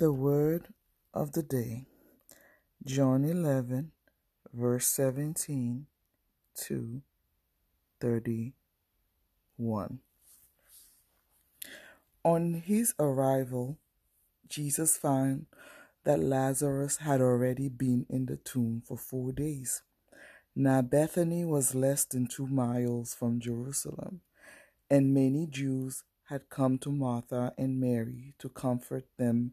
The word of the day, John 11, verse 17 to 31. On his arrival, Jesus found that Lazarus had already been in the tomb for four days. Now Bethany was less than two miles from Jerusalem, and many Jews had come to Martha and Mary to comfort them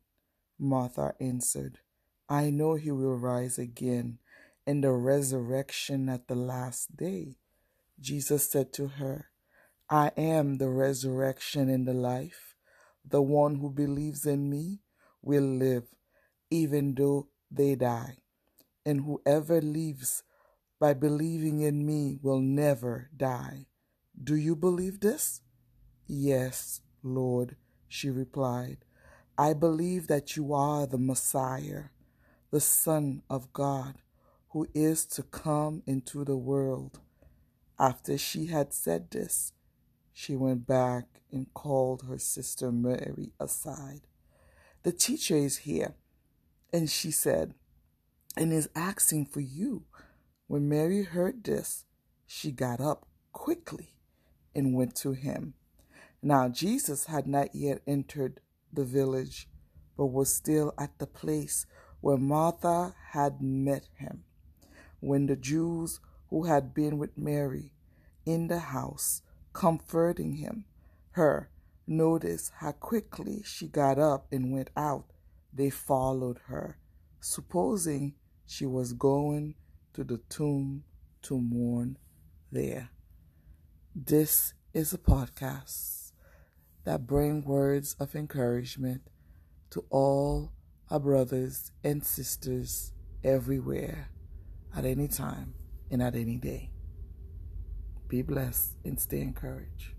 Martha answered, I know he will rise again in the resurrection at the last day. Jesus said to her, I am the resurrection and the life. The one who believes in me will live, even though they die. And whoever lives by believing in me will never die. Do you believe this? Yes, Lord, she replied. I believe that you are the Messiah, the Son of God, who is to come into the world. After she had said this, she went back and called her sister Mary aside. The teacher is here. And she said, and is asking for you. When Mary heard this, she got up quickly and went to him. Now Jesus had not yet entered the village, but was still at the place where Martha had met him. When the Jews who had been with Mary in the house, comforting him, her, noticed how quickly she got up and went out, they followed her, supposing she was going to the tomb to mourn there. This is a podcast that bring words of encouragement to all our brothers and sisters everywhere, at any time and at any day. Be blessed and stay encouraged.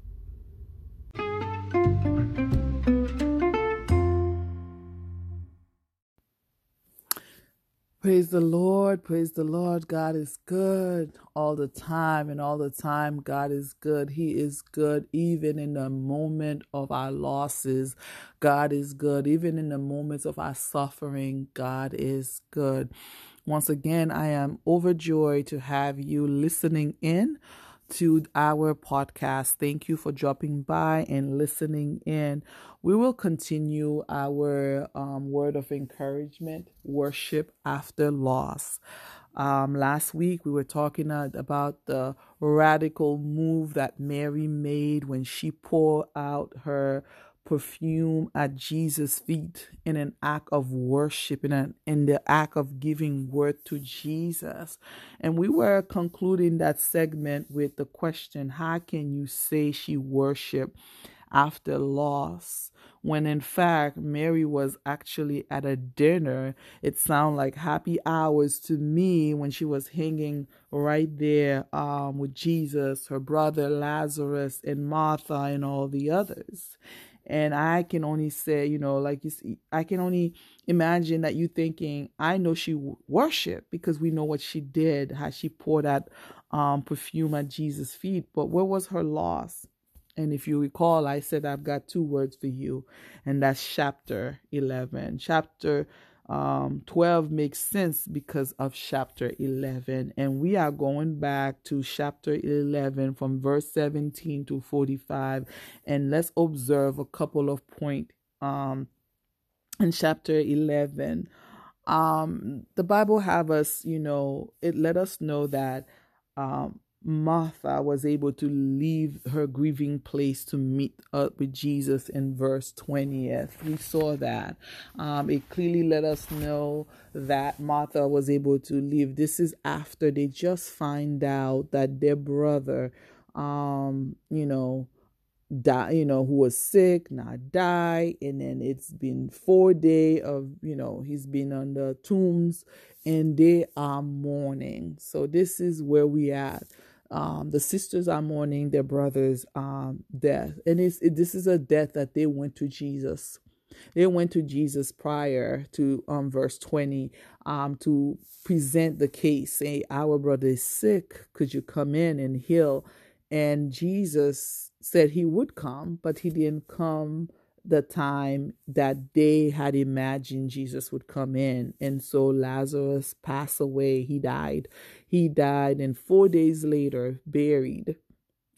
Praise the Lord. Praise the Lord. God is good all the time, and all the time, God is good. He is good even in the moment of our losses. God is good. Even in the moments of our suffering, God is good. Once again, I am overjoyed to have you listening in to our podcast. Thank you for dropping by and listening in. We will continue our um, word of encouragement, worship after loss. Um, last week, we were talking about the radical move that Mary made when she poured out her perfume at Jesus' feet in an act of worship, in, an, in the act of giving word to Jesus. And we were concluding that segment with the question How can you say she worshiped after loss? When in fact, Mary was actually at a dinner. It sounded like happy hours to me when she was hanging right there um, with Jesus, her brother Lazarus, and Martha, and all the others. And I can only say, you know, like you see, I can only imagine that you thinking, I know she worshiped because we know what she did, how she poured that um, perfume at Jesus' feet. But where was her loss? And if you recall, I said I've got two words for you, and that's chapter 11. Chapter um, 12 makes sense because of chapter 11. And we are going back to chapter 11 from verse 17 to 45. And let's observe a couple of points um, in chapter 11. Um, the Bible have us, you know, it let us know that um, Martha was able to leave her grieving place to meet up with Jesus in verse 20th. We saw that. Um, it clearly let us know that Martha was able to leave. This is after they just find out that their brother, um, you know, die, you know, who was sick, not die, and then it's been four day of, you know, he's been on the tombs, and they are mourning. So this is where we at. Um, the sisters are mourning their brother's um, death, and it's it, this is a death that they went to Jesus. They went to Jesus prior to um, verse 20 um, to present the case, say, Our brother is sick. Could you come in and heal? And Jesus said he would come, but he didn't come the time that they had imagined Jesus would come in. And so Lazarus passed away. He died. He died, and four days later, buried.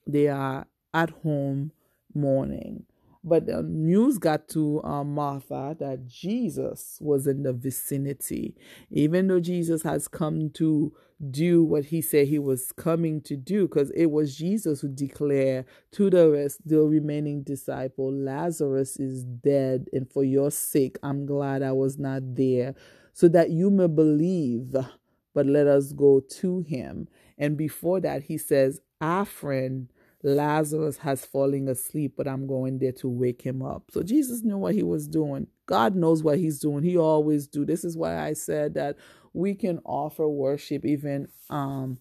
They are at home mourning. But the news got to uh, Martha that Jesus was in the vicinity. Even though Jesus has come to do what he said he was coming to do, because it was Jesus who declared to the rest, the remaining disciple, Lazarus is dead, and for your sake, I'm glad I was not there, so that you may believe. But let us go to him. And before that, he says, Our friend Lazarus has fallen asleep, but I'm going there to wake him up. So Jesus knew what he was doing. God knows what he's doing. He always do. This is why I said that we can offer worship even um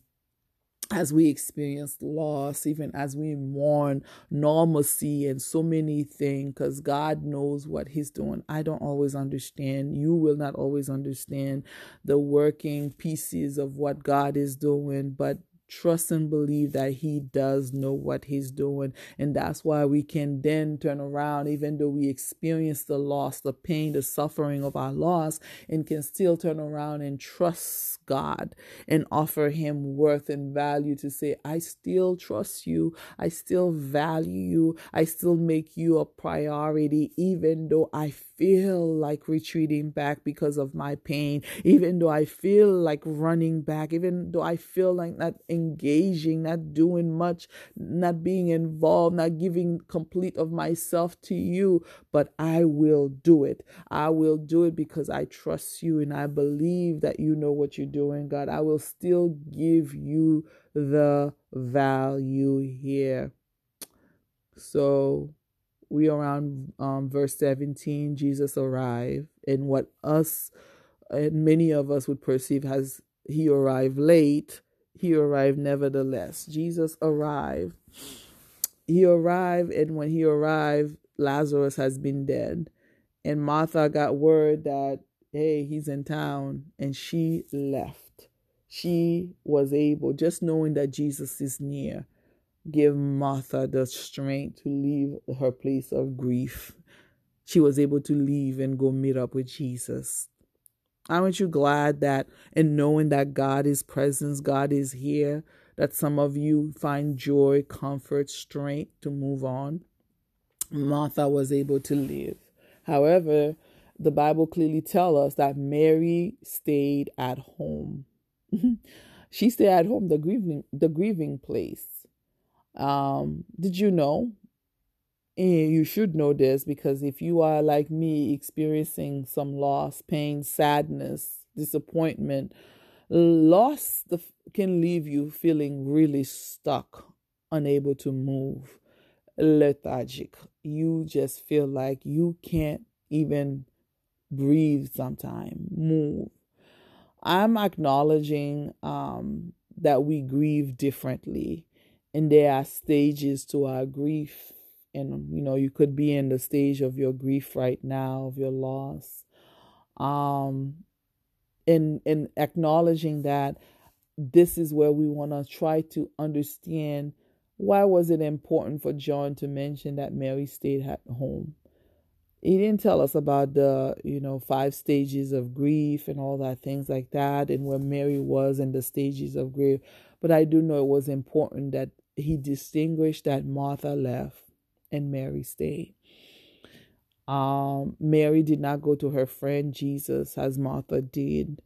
as we experience loss, even as we mourn normalcy and so many things, because God knows what He's doing. I don't always understand. You will not always understand the working pieces of what God is doing, but trust and believe that he does know what he's doing. And that's why we can then turn around even though we experience the loss the pain the suffering of our loss and can still turn around and trust god and offer him worth and value to say i still trust you. I still value you. I still make you a priority even though i feel like retreating back because of my pain even though i feel like running back even though i feel like not engaging, not doing much, not being involved, not giving complete of myself to you, but I will do it. I will do it because I trust you and I believe that you know what you're doing, God. I will still give you the value here. So we around um, verse 17. Jesus arrived, and what us and many of us would perceive as he arrived late he arrived nevertheless. Jesus arrived. He arrived, and when he arrived, Lazarus has been dead. And Martha got word that, hey, he's in town, and she left. She was able, just knowing that Jesus is near, give Martha the strength to leave her place of grief. She was able to leave and go meet up with Jesus. Aren't you glad that in knowing that God is present, God is here, that some of you find joy, comfort, strength to move on? Martha was able to live. However, the Bible clearly tells us that Mary stayed at home. she stayed at home, the grieving, the grieving place. Um, did you know you should know this because if you are like me, experiencing some loss, pain, sadness, disappointment, loss can leave you feeling really stuck, unable to move, lethargic. You just feel like you can't even breathe sometimes, move. I'm acknowledging um, that we grieve differently, and there are stages to our grief. And you know you could be in the stage of your grief right now of your loss. Um in in acknowledging that this is where we want to try to understand why was it important for John to mention that Mary stayed at home. He didn't tell us about the you know five stages of grief and all that things like that and where Mary was in the stages of grief. But I do know it was important that he distinguished that Martha left and Mary stayed. Um, Mary did not go to her friend Jesus as Martha did.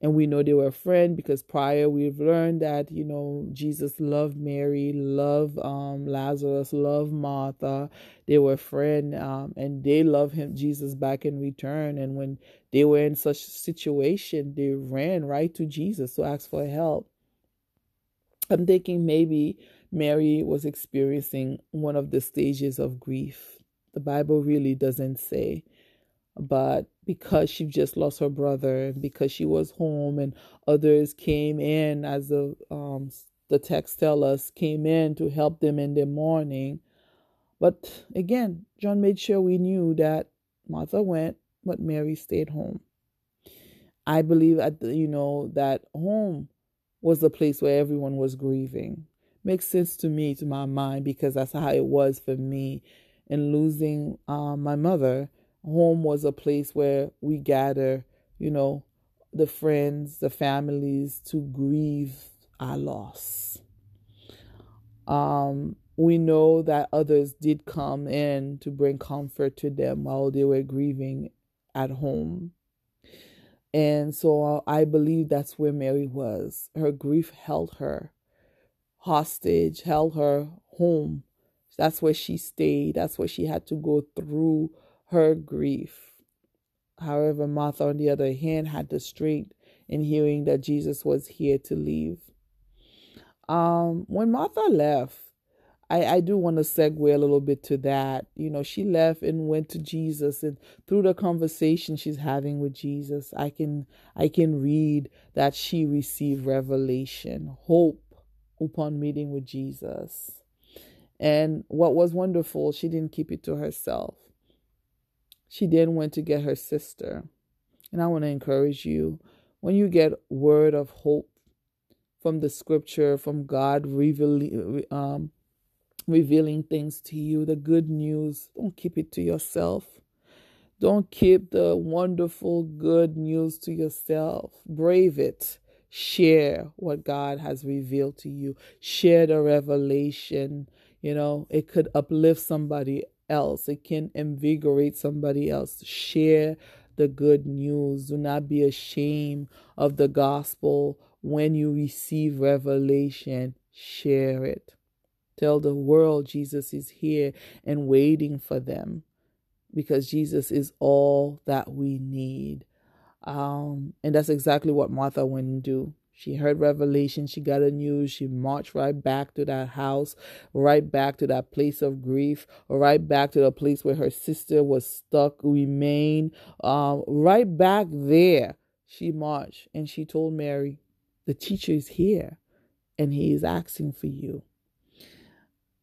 And we know they were friends because prior we've learned that, you know, Jesus loved Mary, loved um, Lazarus, loved Martha. They were friends um, and they loved him, Jesus, back in return. And when they were in such situation, they ran right to Jesus to ask for help. I'm thinking maybe Mary was experiencing one of the stages of grief. The Bible really doesn't say, but because she just lost her brother and because she was home and others came in as the um, the text tell us came in to help them in their mourning. But again john made sure we knew that martha went but mary stayed home. I believe at the, you know that home was the place where everyone was grieving makes sense to me to my mind because that's how it was for me in losing um, my mother home was a place where we gather, you know, the friends, the families to grieve our loss. Um, we know that others did come in to bring comfort to them while they were grieving at home. And so I believe that's where Mary was. Her grief held her hostage, held her home. That's where she stayed. That's where she had to go through her grief. However, Martha, on the other hand, had the strength in hearing that Jesus was here to leave. Um, when Martha left, I, I do want to segue a little bit to that. You know, she left and went to Jesus, and through the conversation she's having with Jesus, I can I can read that she received revelation, hope upon meeting with Jesus. And what was wonderful, she didn't keep it to herself. She then went to get her sister. And I want to encourage you when you get word of hope from the scripture, from God revealing, um, revealing things to you, the good news, don't keep it to yourself. Don't keep the wonderful good news to yourself. Brave it. Share what God has revealed to you. Share the revelation. You know, it could uplift somebody else. It can invigorate somebody else. Share the good news. Do not be ashamed of the gospel. When you receive revelation, share it. Tell the world Jesus is here and waiting for them because Jesus is all that we need. Um, and that's exactly what Martha went and do. She heard revelation. She got a news. She marched right back to that house, right back to that place of grief, right back to the place where her sister was stuck, remained. Um, right back there, she marched and she told Mary, The teacher is here and he is asking for you.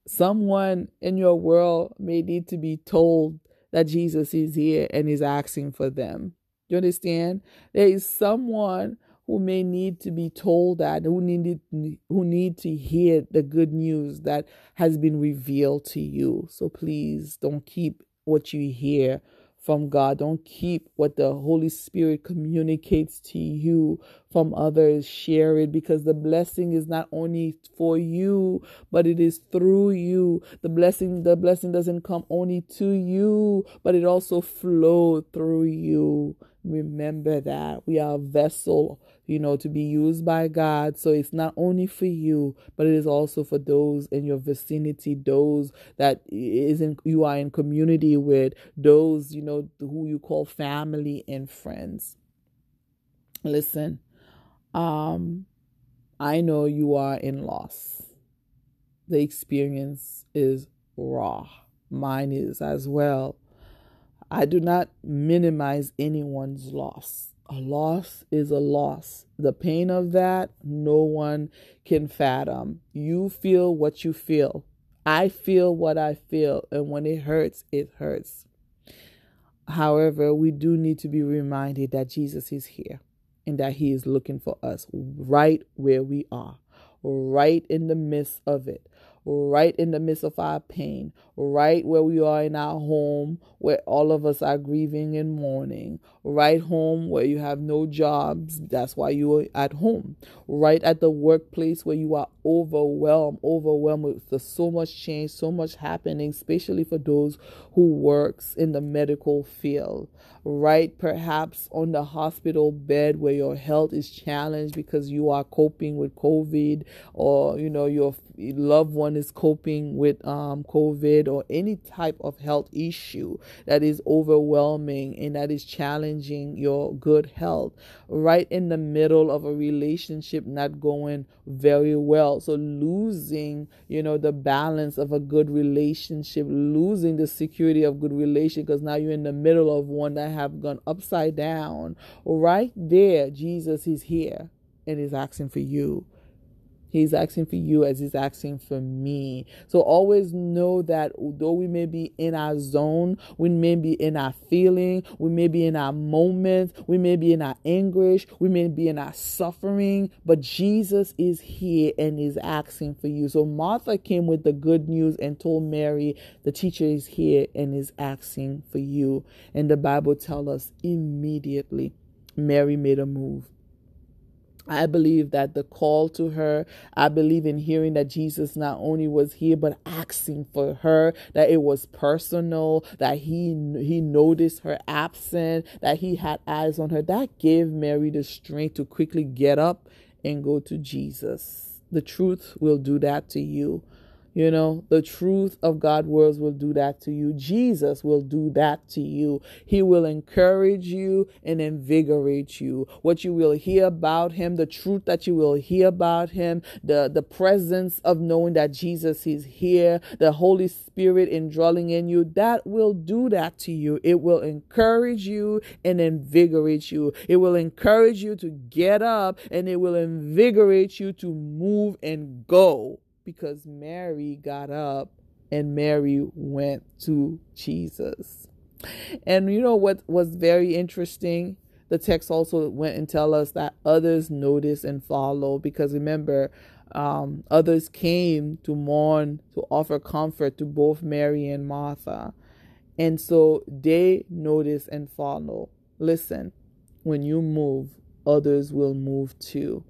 Someone in your world may need to be told that Jesus is here and is asking for them. You understand? There is someone who may need to be told that, who need who need to hear the good news that has been revealed to you. So please don't keep what you hear from God. Don't keep what the Holy Spirit communicates to you from others. Share it because the blessing is not only for you, but it is through you. The blessing, the blessing doesn't come only to you, but it also flows through you. Remember that we are a vessel you know, to be used by God. So it's not only for you, but it is also for those in your vicinity, those that isn't you are in community with, those, you know, who you call family and friends. Listen, um, I know you are in loss. The experience is raw. Mine is as well. I do not minimize anyone's loss a loss is a loss. The pain of that, no one can fathom. You feel what you feel. I feel what I feel. And when it hurts, it hurts. However, we do need to be reminded that Jesus is here and that he is looking for us right where we are, right in the midst of it right in the midst of our pain, right where we are in our home, where all of us are grieving and mourning, right home where you have no jobs, that's why you are at home, right at the workplace where you are overwhelmed, overwhelmed with so much change, so much happening, especially for those who works in the medical field, right perhaps on the hospital bed where your health is challenged because you are coping with COVID or you know your loved one is coping with um, COVID or any type of health issue that is overwhelming and that is challenging your good health, right in the middle of a relationship not going very well. So losing, you know, the balance of a good relationship, losing the security of good relation because now you're in the middle of one that have gone upside down. Right there, Jesus is here and is asking for you He's asking for you as he's asking for me. So always know that though we may be in our zone, we may be in our feeling, we may be in our moment, we may be in our anguish, we may be in our suffering, but Jesus is here and is asking for you. So Martha came with the good news and told Mary, the teacher is here and is asking for you. And the Bible tells us immediately Mary made a move. I believe that the call to her, I believe in hearing that Jesus not only was here, but asking for her, that it was personal, that he he noticed her absence, that he had eyes on her. That gave Mary the strength to quickly get up and go to Jesus. The truth will do that to you. You know, the truth of God's words will do that to you. Jesus will do that to you. He will encourage you and invigorate you. What you will hear about him, the truth that you will hear about him, the, the presence of knowing that Jesus is here, the Holy Spirit indwelling in you, that will do that to you. It will encourage you and invigorate you. It will encourage you to get up and it will invigorate you to move and go because Mary got up and Mary went to Jesus. And you know what was very interesting? The text also went and tell us that others notice and follow because remember, um, others came to mourn, to offer comfort to both Mary and Martha. And so they notice and follow. Listen, when you move, others will move too.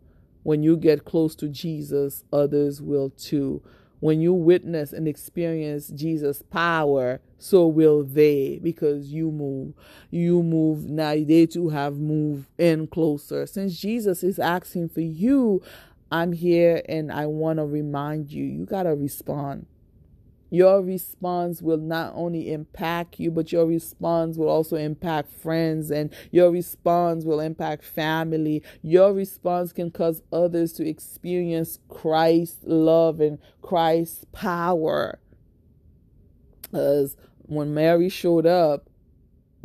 When you get close to Jesus, others will too. When you witness and experience Jesus' power, so will they because you move. You move. Now they too have moved in closer. Since Jesus is asking for you, I'm here and I want to remind you, you got to respond. Your response will not only impact you, but your response will also impact friends, and your response will impact family. Your response can cause others to experience Christ's love and Christ's power. As when Mary showed up,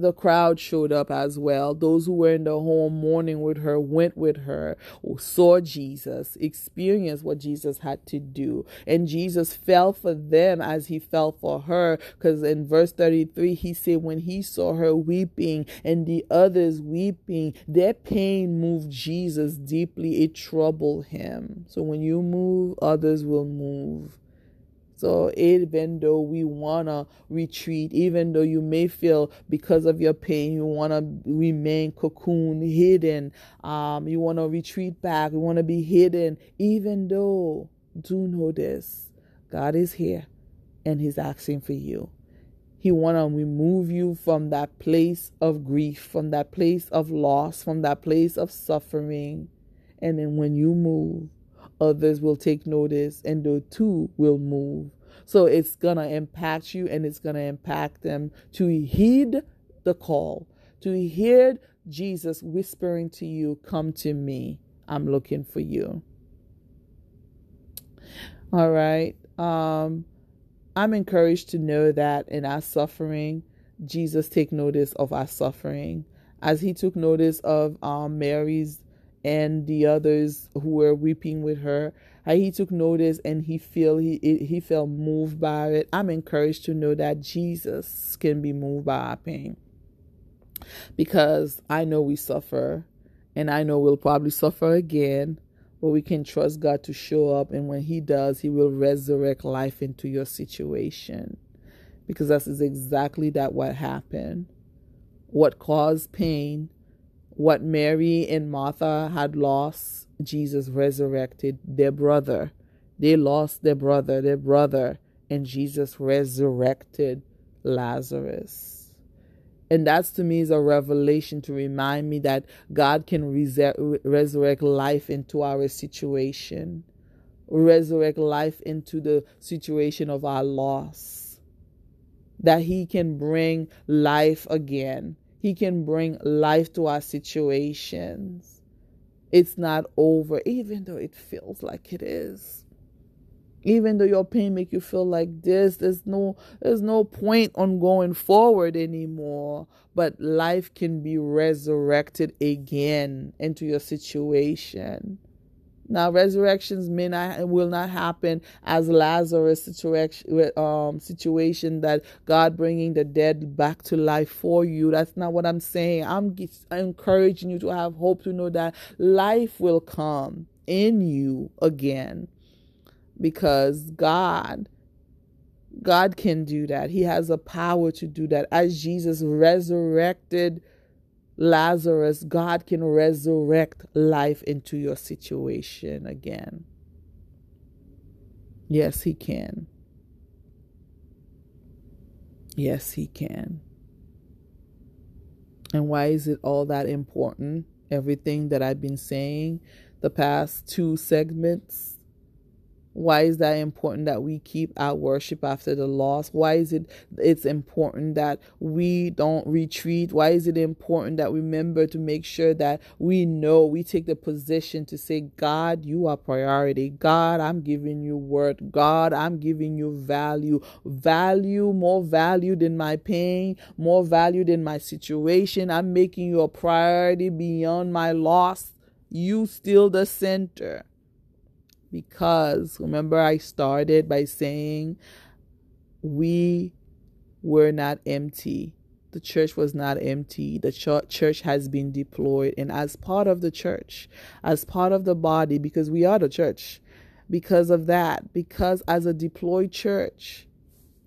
the crowd showed up as well. Those who were in the home mourning with her went with her, saw Jesus, experienced what Jesus had to do. And Jesus fell for them as he fell for her. Because in verse 33, he said, when he saw her weeping and the others weeping, their pain moved Jesus deeply. It troubled him. So when you move, others will move. So even though we want to retreat, even though you may feel because of your pain, you want to remain cocoon, hidden, um, you want to retreat back, you want to be hidden, even though, do know this, God is here and he's asking for you. He want to remove you from that place of grief, from that place of loss, from that place of suffering. And then when you move, others will take notice and the two will move. So it's going to impact you and it's going to impact them to heed the call, to hear Jesus whispering to you, Come to me. I'm looking for you. All right. Um, I'm encouraged to know that in our suffering, Jesus take notice of our suffering, as he took notice of um, Mary's and the others who were weeping with her. How he took notice and he feel he he felt moved by it. I'm encouraged to know that jesus can be moved by our pain. Because i know we suffer and i know we'll probably suffer again but we can trust god to show up and when he does he will resurrect life into your situation. Because that's exactly that what happened. What caused pain what Mary and Martha had lost, Jesus resurrected their brother. They lost their brother, their brother, and Jesus resurrected Lazarus. And that's to me is a revelation to remind me that God can resurrect life into our situation. resurrect life into the situation of our loss. That He can bring life again. He can bring life to our situations. It's not over, even though it feels like it is. Even though your pain make you feel like this there's no there's no point on going forward anymore. But life can be resurrected again into your situation now resurrections may not will not happen as lazarus situation um situation that god bringing the dead back to life for you that's not what i'm saying i'm encouraging you to have hope to know that life will come in you again because God God can do that. He has a power to do that. As Jesus resurrected Lazarus, God can resurrect life into your situation again. Yes, He can. Yes, He can. And why is it all that important? Everything that I've been saying the past two segments why is that important that we keep our worship after the loss? Why is it it's important that we don't retreat? Why is it important that we remember to make sure that we know we take the position to say god you are priority. God i'm giving you word god i'm giving you value. Value more value than my pain more value than my situation. I'm making you a priority beyond my loss. You still the center because remember, I started by saying we were not empty. The church was not empty. The church has been deployed. And as part of the church, as part of the body, because we are the church, because of that, because as a deployed church,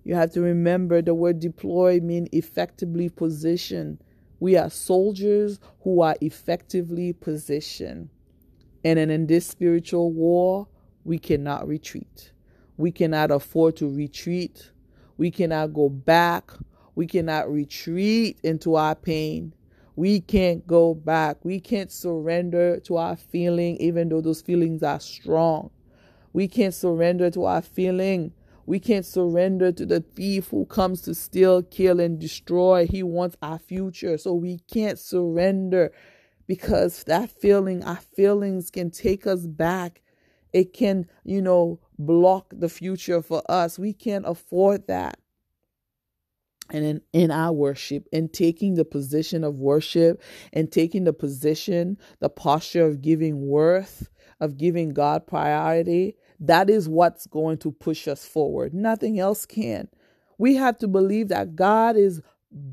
you have to remember the word deploy means effectively positioned. We are soldiers who are effectively positioned. And then in this spiritual war, we cannot retreat. We cannot afford to retreat. We cannot go back. We cannot retreat into our pain. We can't go back. We can't surrender to our feeling, even though those feelings are strong. We can't surrender to our feeling. We can't surrender to the thief who comes to steal, kill, and destroy. He wants our future. So we can't surrender because that feeling, our feelings can take us back it can, you know, block the future for us. We can't afford that. And in, in our worship, in taking the position of worship and taking the position, the posture of giving worth, of giving God priority, that is what's going to push us forward. Nothing else can. We have to believe that God is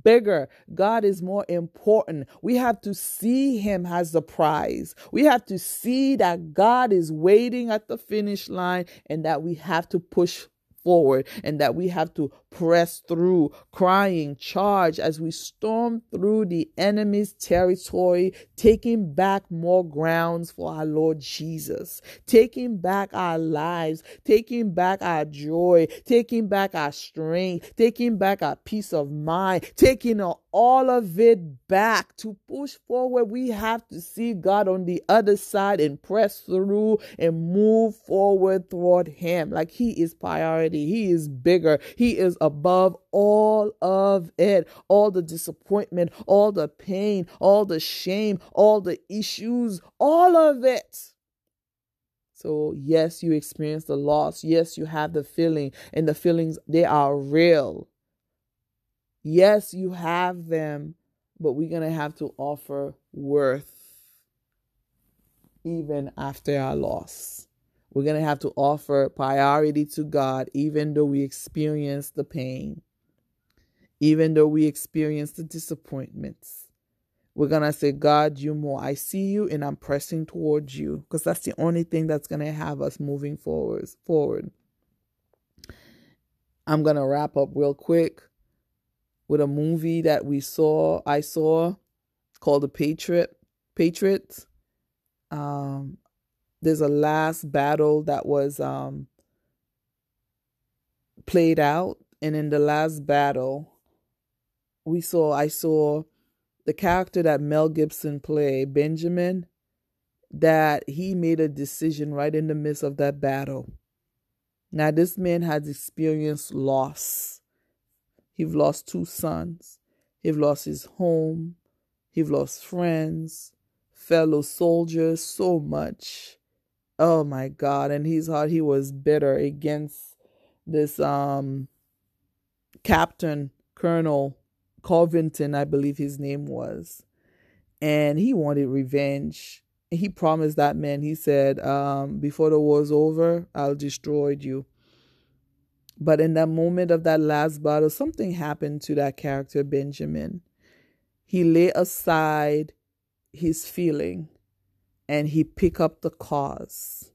bigger. God is more important. We have to see Him as the prize. We have to see that God is waiting at the finish line and that we have to push forward and that we have to press through, crying, charge as we storm through the enemy's territory, taking back more grounds for our Lord Jesus, taking back our lives, taking back our joy, taking back our strength, taking back our peace of mind, taking all of it back to push forward. We have to see God on the other side and press through and move forward toward Him. Like He is priority, He is bigger, He is above all of it, all the disappointment, all the pain, all the shame, all the issues, all of it. So, yes, you experience the loss. Yes, you have the feeling, and the feelings, they are real. Yes, you have them, but we're going to have to offer worth even after our loss. We're going to have to offer priority to God, even though we experience the pain, even though we experience the disappointments. We're going to say, God, you more. I see you and I'm pressing towards you because that's the only thing that's going to have us moving forwards, forward. I'm going to wrap up real quick with a movie that we saw, I saw called The Patriot. Patriots. Um, there's a last battle that was um, played out, and in the last battle, we saw I saw the character that Mel Gibson played, Benjamin. that he made a decision right in the midst of that battle. Now, this man has experienced loss. He's lost two sons. He's lost his home. He's lost friends, fellow soldiers, so much. Oh my God. And he thought he was bitter against this um captain, Colonel Covington, I believe his name was. And he wanted revenge. He promised that man, he said, um, before the war's over, I'll destroy you. But in that moment of that last battle, something happened to that character, Benjamin. He lay aside his feeling and he pick up the cause.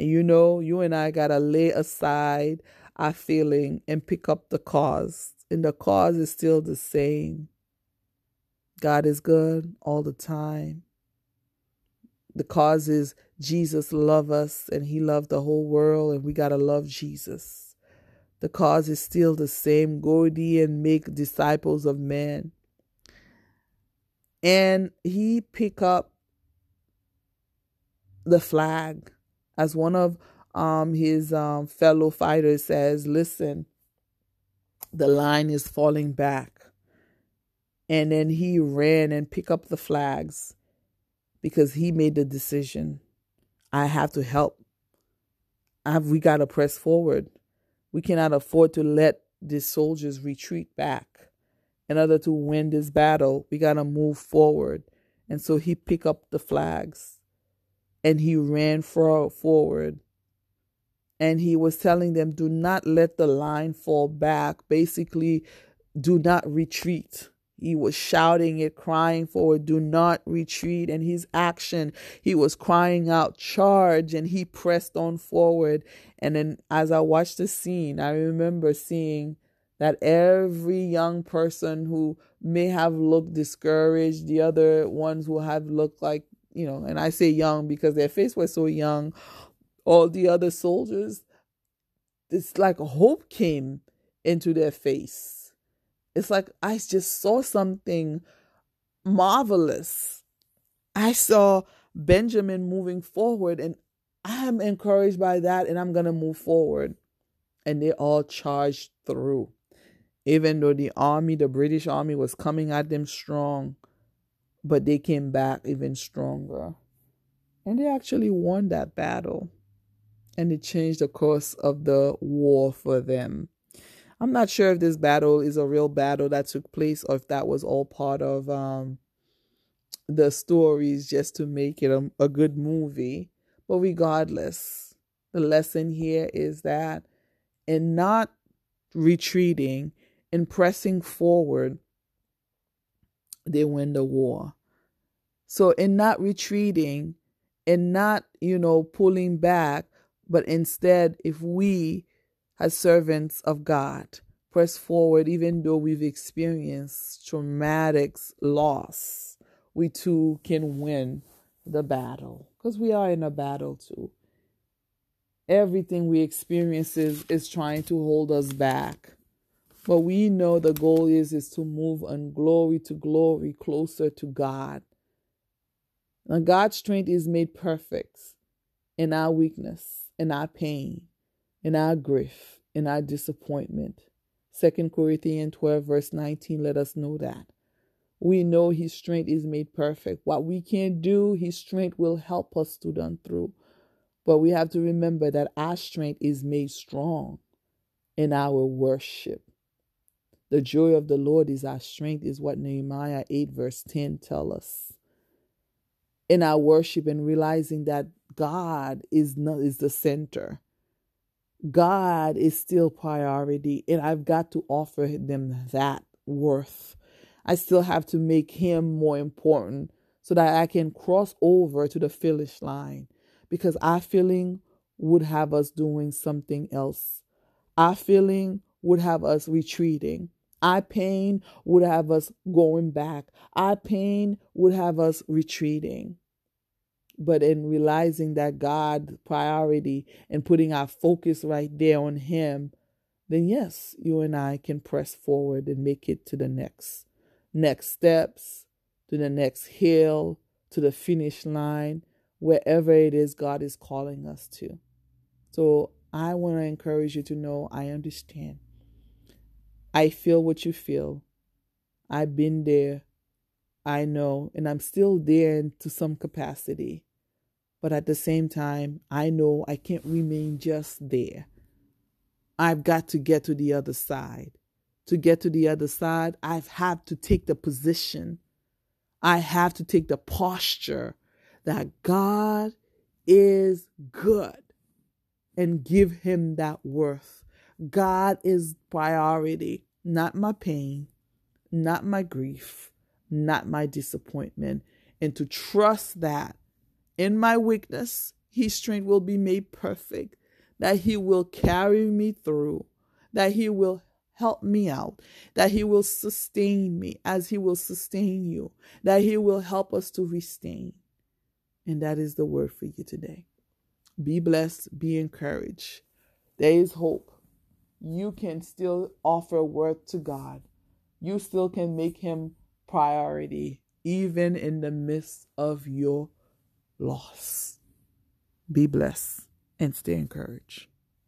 And you know, you and I gotta lay aside our feeling and pick up the cause. And the cause is still the same. God is good all the time. The cause is Jesus love us and he loved the whole world and we got to love Jesus. The cause is still the same. Go and make disciples of men. And he pick up the flag as one of um, his um, fellow fighters says, listen, the line is falling back. And then he ran and picked up the flags because he made the decision. I have to help. Have, we got to press forward. We cannot afford to let these soldiers retreat back. In order to win this battle, we got to move forward. And so he picked up the flags and he ran for, forward and he was telling them, do not let the line fall back. Basically, do not retreat. He was shouting it, crying forward, do not retreat. And his action, he was crying out, charge, and he pressed on forward. And then as I watched the scene, I remember seeing that every young person who may have looked discouraged, the other ones who have looked like, you know, and I say young because their face was so young, all the other soldiers, it's like hope came into their face. It's like I just saw something marvelous. I saw Benjamin moving forward, and I'm encouraged by that, and I'm going to move forward. And they all charged through. Even though the army, the British army, was coming at them strong, but they came back even stronger. And they actually won that battle and it changed the course of the war for them. I'm not sure if this battle is a real battle that took place or if that was all part of um, the stories just to make it a, a good movie. But regardless, the lesson here is that in not retreating, in pressing forward, they win the war. So, in not retreating, in not, you know, pulling back, but instead, if we, as servants of God, press forward, even though we've experienced traumatic loss, we too can win the battle because we are in a battle too. Everything we experience is, is trying to hold us back. But we know the goal is, is to move on glory to glory closer to God. And God's strength is made perfect in our weakness in our pain, in our grief, in our disappointment. 2 Corinthians 12, verse 19, let us know that. We know his strength is made perfect. What we can't do, his strength will help us to done through. But we have to remember that our strength is made strong in our worship. The joy of the Lord is our strength, is what Nehemiah 8, verse 10 tell us. In our worship and realizing that God is not is the center. God is still priority, and I've got to offer them that worth. I still have to make him more important so that I can cross over to the finish line because our feeling would have us doing something else. Our feeling would have us retreating. Our pain would have us going back. Our pain would have us retreating but in realizing that God priority and putting our focus right there on him then yes you and I can press forward and make it to the next next steps to the next hill to the finish line wherever it is God is calling us to. So I want to encourage you to know I understand. I feel what you feel. I've been there. I know, and I'm still there to some capacity. But at the same time, I know I can't remain just there. I've got to get to the other side. To get to the other side, I've had to take the position. I have to take the posture that God is good and give him that worth. God is priority, not my pain, not my grief, not my disappointment. And to trust that in my weakness, his strength will be made perfect, that he will carry me through, that he will help me out, that he will sustain me as he will sustain you, that he will help us to restrain. And that is the word for you today. Be blessed, be encouraged. There is hope. You can still offer worth to God. You still can make him priority even in the midst of your loss. Be blessed and stay encouraged.